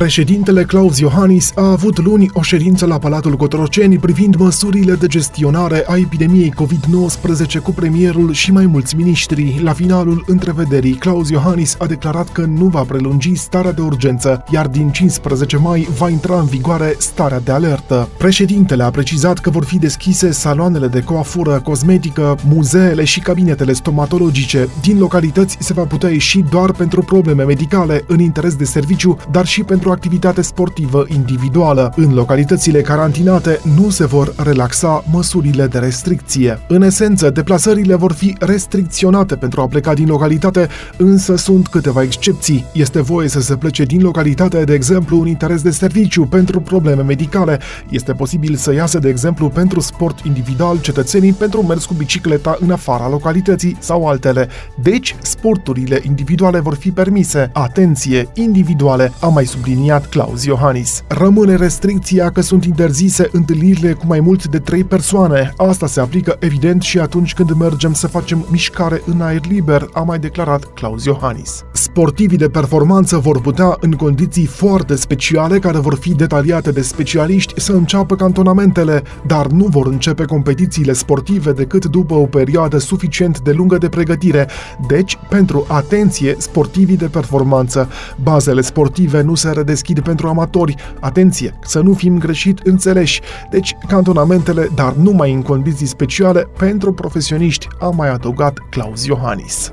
Președintele Claus Iohannis a avut luni o ședință la Palatul Cotroceni privind măsurile de gestionare a epidemiei COVID-19 cu premierul și mai mulți miniștri. La finalul întrevederii, Claus Iohannis a declarat că nu va prelungi starea de urgență, iar din 15 mai va intra în vigoare starea de alertă. Președintele a precizat că vor fi deschise saloanele de coafură, cosmetică, muzeele și cabinetele stomatologice. Din localități se va putea ieși doar pentru probleme medicale, în interes de serviciu, dar și pentru pentru activitate sportivă individuală. În localitățile carantinate nu se vor relaxa măsurile de restricție. În esență, deplasările vor fi restricționate pentru a pleca din localitate, însă sunt câteva excepții. Este voie să se plece din localitate, de exemplu, un interes de serviciu pentru probleme medicale. Este posibil să iasă, de exemplu, pentru sport individual cetățenii pentru mers cu bicicleta în afara localității sau altele. Deci, sporturile individuale vor fi permise. Atenție, individuale, a mai subliniat subliniat Claus Iohannis. Rămâne restricția că sunt interzise întâlnirile cu mai mult de trei persoane. Asta se aplică evident și atunci când mergem să facem mișcare în aer liber, a mai declarat Claus Iohannis. Sportivii de performanță vor putea, în condiții foarte speciale, care vor fi detaliate de specialiști, să înceapă cantonamentele, dar nu vor începe competițiile sportive decât după o perioadă suficient de lungă de pregătire. Deci, pentru atenție, sportivii de performanță, bazele sportive nu se redeschid pentru amatori. Atenție, să nu fim greșit înțeleși. Deci, cantonamentele, dar numai în condiții speciale pentru profesioniști, a mai adăugat Claus Iohannis.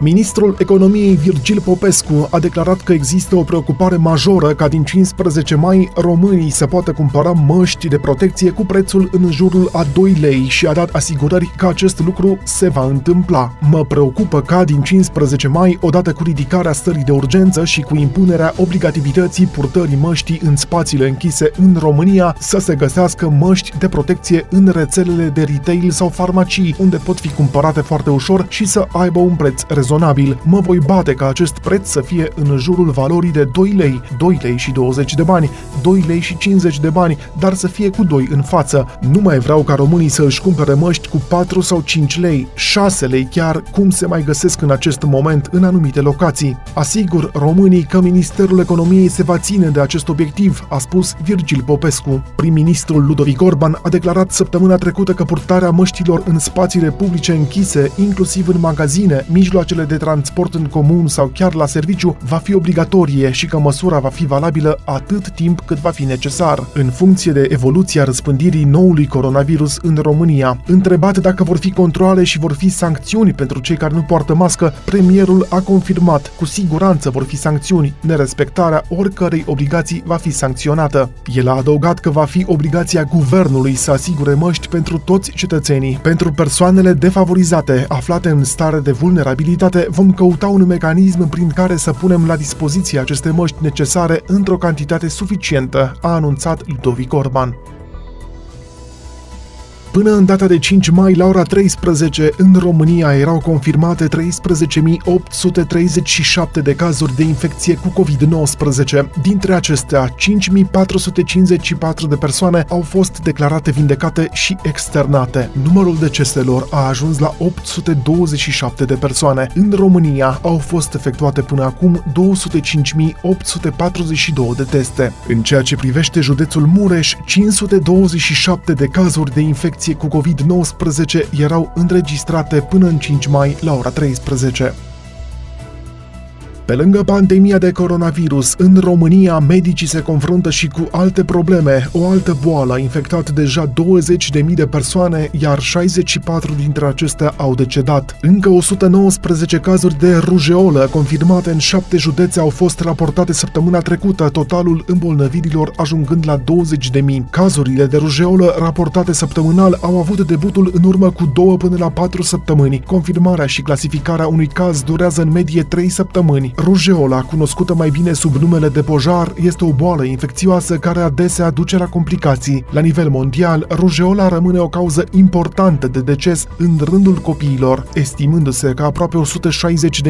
Ministrul Economiei Virgil Popescu a declarat că există o preocupare majoră ca din 15 mai românii să poată cumpăra măști de protecție cu prețul în jurul a 2 lei și a dat asigurări că acest lucru se va întâmpla. Mă preocupă ca din 15 mai, odată cu ridicarea stării de urgență și cu impunerea obligativității purtării măștii în spațiile închise în România, să se găsească măști de protecție în rețelele de retail sau farmacii, unde pot fi cumpărate foarte ușor și să aibă un preț rezonabil rezonabil, mă voi bate ca acest preț să fie în jurul valorii de 2 lei, 2 lei și 20 de bani, 2 lei și 50 de bani, dar să fie cu 2 în față. Nu mai vreau ca românii să își cumpere măști cu 4 sau 5 lei, 6 lei chiar, cum se mai găsesc în acest moment în anumite locații. Asigur românii că Ministerul Economiei se va ține de acest obiectiv, a spus Virgil Popescu. Prim-ministrul Ludovic Orban a declarat săptămâna trecută că purtarea măștilor în spațiile publice închise, inclusiv în magazine, mijloacele mijloacele de transport în comun sau chiar la serviciu va fi obligatorie și că măsura va fi valabilă atât timp cât va fi necesar, în funcție de evoluția răspândirii noului coronavirus în România. Întrebat dacă vor fi controle și vor fi sancțiuni pentru cei care nu poartă mască, premierul a confirmat, cu siguranță vor fi sancțiuni, nerespectarea oricărei obligații va fi sancționată. El a adăugat că va fi obligația guvernului să asigure măști pentru toți cetățenii, pentru persoanele defavorizate aflate în stare de vulnerabilitate securitate, vom căuta un mecanism prin care să punem la dispoziție aceste măști necesare într-o cantitate suficientă, a anunțat Ludovic Orban. Până în data de 5 mai, la ora 13, în România erau confirmate 13.837 de cazuri de infecție cu COVID-19. Dintre acestea, 5.454 de persoane au fost declarate vindecate și externate. Numărul deceselor a ajuns la 827 de persoane. În România au fost efectuate până acum 205.842 de teste. În ceea ce privește județul Mureș, 527 de cazuri de infecție infecție cu COVID-19 erau înregistrate până în 5 mai la ora 13. Pe lângă pandemia de coronavirus, în România medicii se confruntă și cu alte probleme. O altă boală a infectat deja 20.000 de persoane, iar 64 dintre acestea au decedat. Încă 119 cazuri de rujeolă confirmate în 7 județe au fost raportate săptămâna trecută, totalul îmbolnăvirilor ajungând la 20.000. Cazurile de rujeolă raportate săptămânal au avut debutul în urmă cu 2 până la 4 săptămâni. Confirmarea și clasificarea unui caz durează în medie 3 săptămâni. Rujeola, cunoscută mai bine sub numele de pojar, este o boală infecțioasă care adesea duce la complicații. La nivel mondial, rujeola rămâne o cauză importantă de deces în rândul copiilor, estimându-se că aproape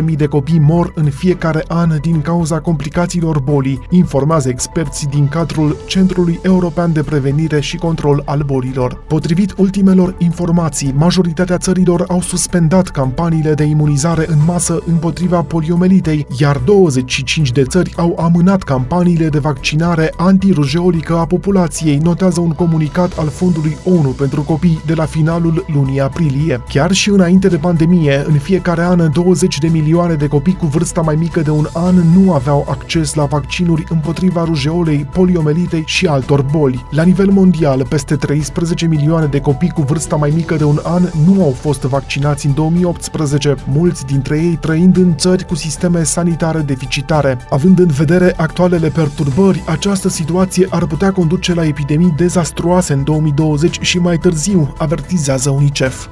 160.000 de copii mor în fiecare an din cauza complicațiilor bolii, informează experții din cadrul Centrului European de Prevenire și Control al Bolilor. Potrivit ultimelor informații, majoritatea țărilor au suspendat campaniile de imunizare în masă împotriva poliomelitei, iar 25 de țări au amânat campaniile de vaccinare antirujeolică a populației, notează un comunicat al Fondului ONU pentru copii de la finalul lunii aprilie. Chiar și înainte de pandemie, în fiecare an 20 de milioane de copii cu vârsta mai mică de un an nu aveau acces la vaccinuri împotriva rujeolei, poliomelitei și altor boli. La nivel mondial, peste 13 milioane de copii cu vârsta mai mică de un an nu au fost vaccinați în 2018, mulți dintre ei trăind în țări cu sisteme sanitare deficitare. Având în vedere actualele perturbări, această situație ar putea conduce la epidemii dezastruoase în 2020 și mai târziu, avertizează UNICEF.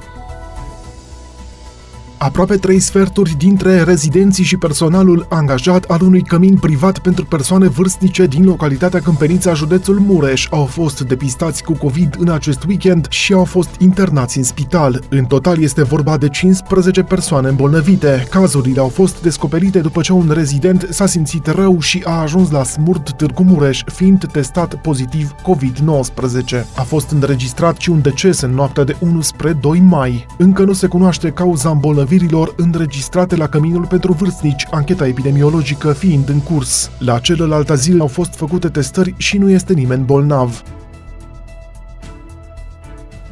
Aproape trei sferturi dintre rezidenții și personalul angajat al unui cămin privat pentru persoane vârstnice din localitatea Câmpenița, județul Mureș, au fost depistați cu COVID în acest weekend și au fost internați în spital. În total este vorba de 15 persoane îmbolnăvite. Cazurile au fost descoperite după ce un rezident s-a simțit rău și a ajuns la Smurt Târgu Mureș, fiind testat pozitiv COVID-19. A fost înregistrat și un deces în noaptea de 1 spre 2 mai. Încă nu se cunoaște cauza îmbolnăvirii îmbolnăvirilor înregistrate la căminul pentru vârstnici, ancheta epidemiologică fiind în curs. La celălaltă zile au fost făcute testări și nu este nimeni bolnav.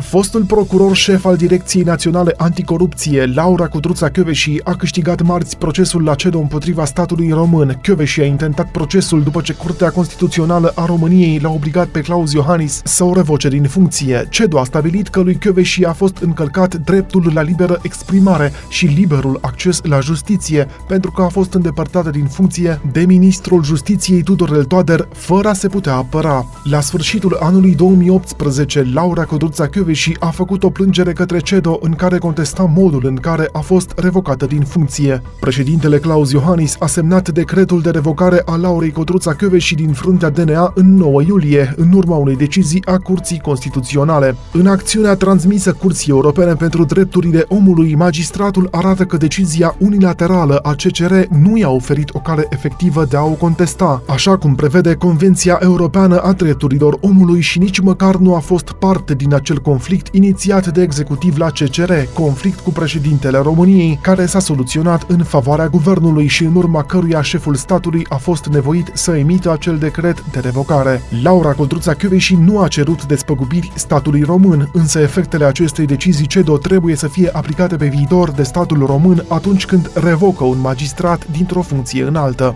Fostul procuror șef al Direcției Naționale Anticorupție, Laura Cudruța Chioveși, a câștigat marți procesul la CEDO împotriva statului român. Chioveși a intentat procesul după ce Curtea Constituțională a României l-a obligat pe Claus Iohannis să o revoce din funcție. CEDO a stabilit că lui Chioveși a fost încălcat dreptul la liberă exprimare și liberul acces la justiție, pentru că a fost îndepărtată din funcție de ministrul justiției Tudorel Toader, fără a se putea apăra. La sfârșitul anului 2018, Laura Cudruța Chioveși și a făcut o plângere către CEDO în care contesta modul în care a fost revocată din funcție. Președintele Claus Iohannis a semnat decretul de revocare a Laurei Codruța și din fruntea DNA în 9 iulie, în urma unei decizii a Curții Constituționale. În acțiunea transmisă Curții Europene pentru Drepturile Omului, magistratul arată că decizia unilaterală a CCR nu i-a oferit o cale efectivă de a o contesta, așa cum prevede Convenția Europeană a Drepturilor Omului și nici măcar nu a fost parte din acel conflict conflict inițiat de executiv la CCR, conflict cu președintele României, care s-a soluționat în favoarea guvernului și în urma căruia șeful statului a fost nevoit să emită acel decret de revocare. Laura Codruța și nu a cerut despăgubiri statului român, însă efectele acestei decizii CEDO trebuie să fie aplicate pe viitor de statul român atunci când revocă un magistrat dintr-o funcție înaltă.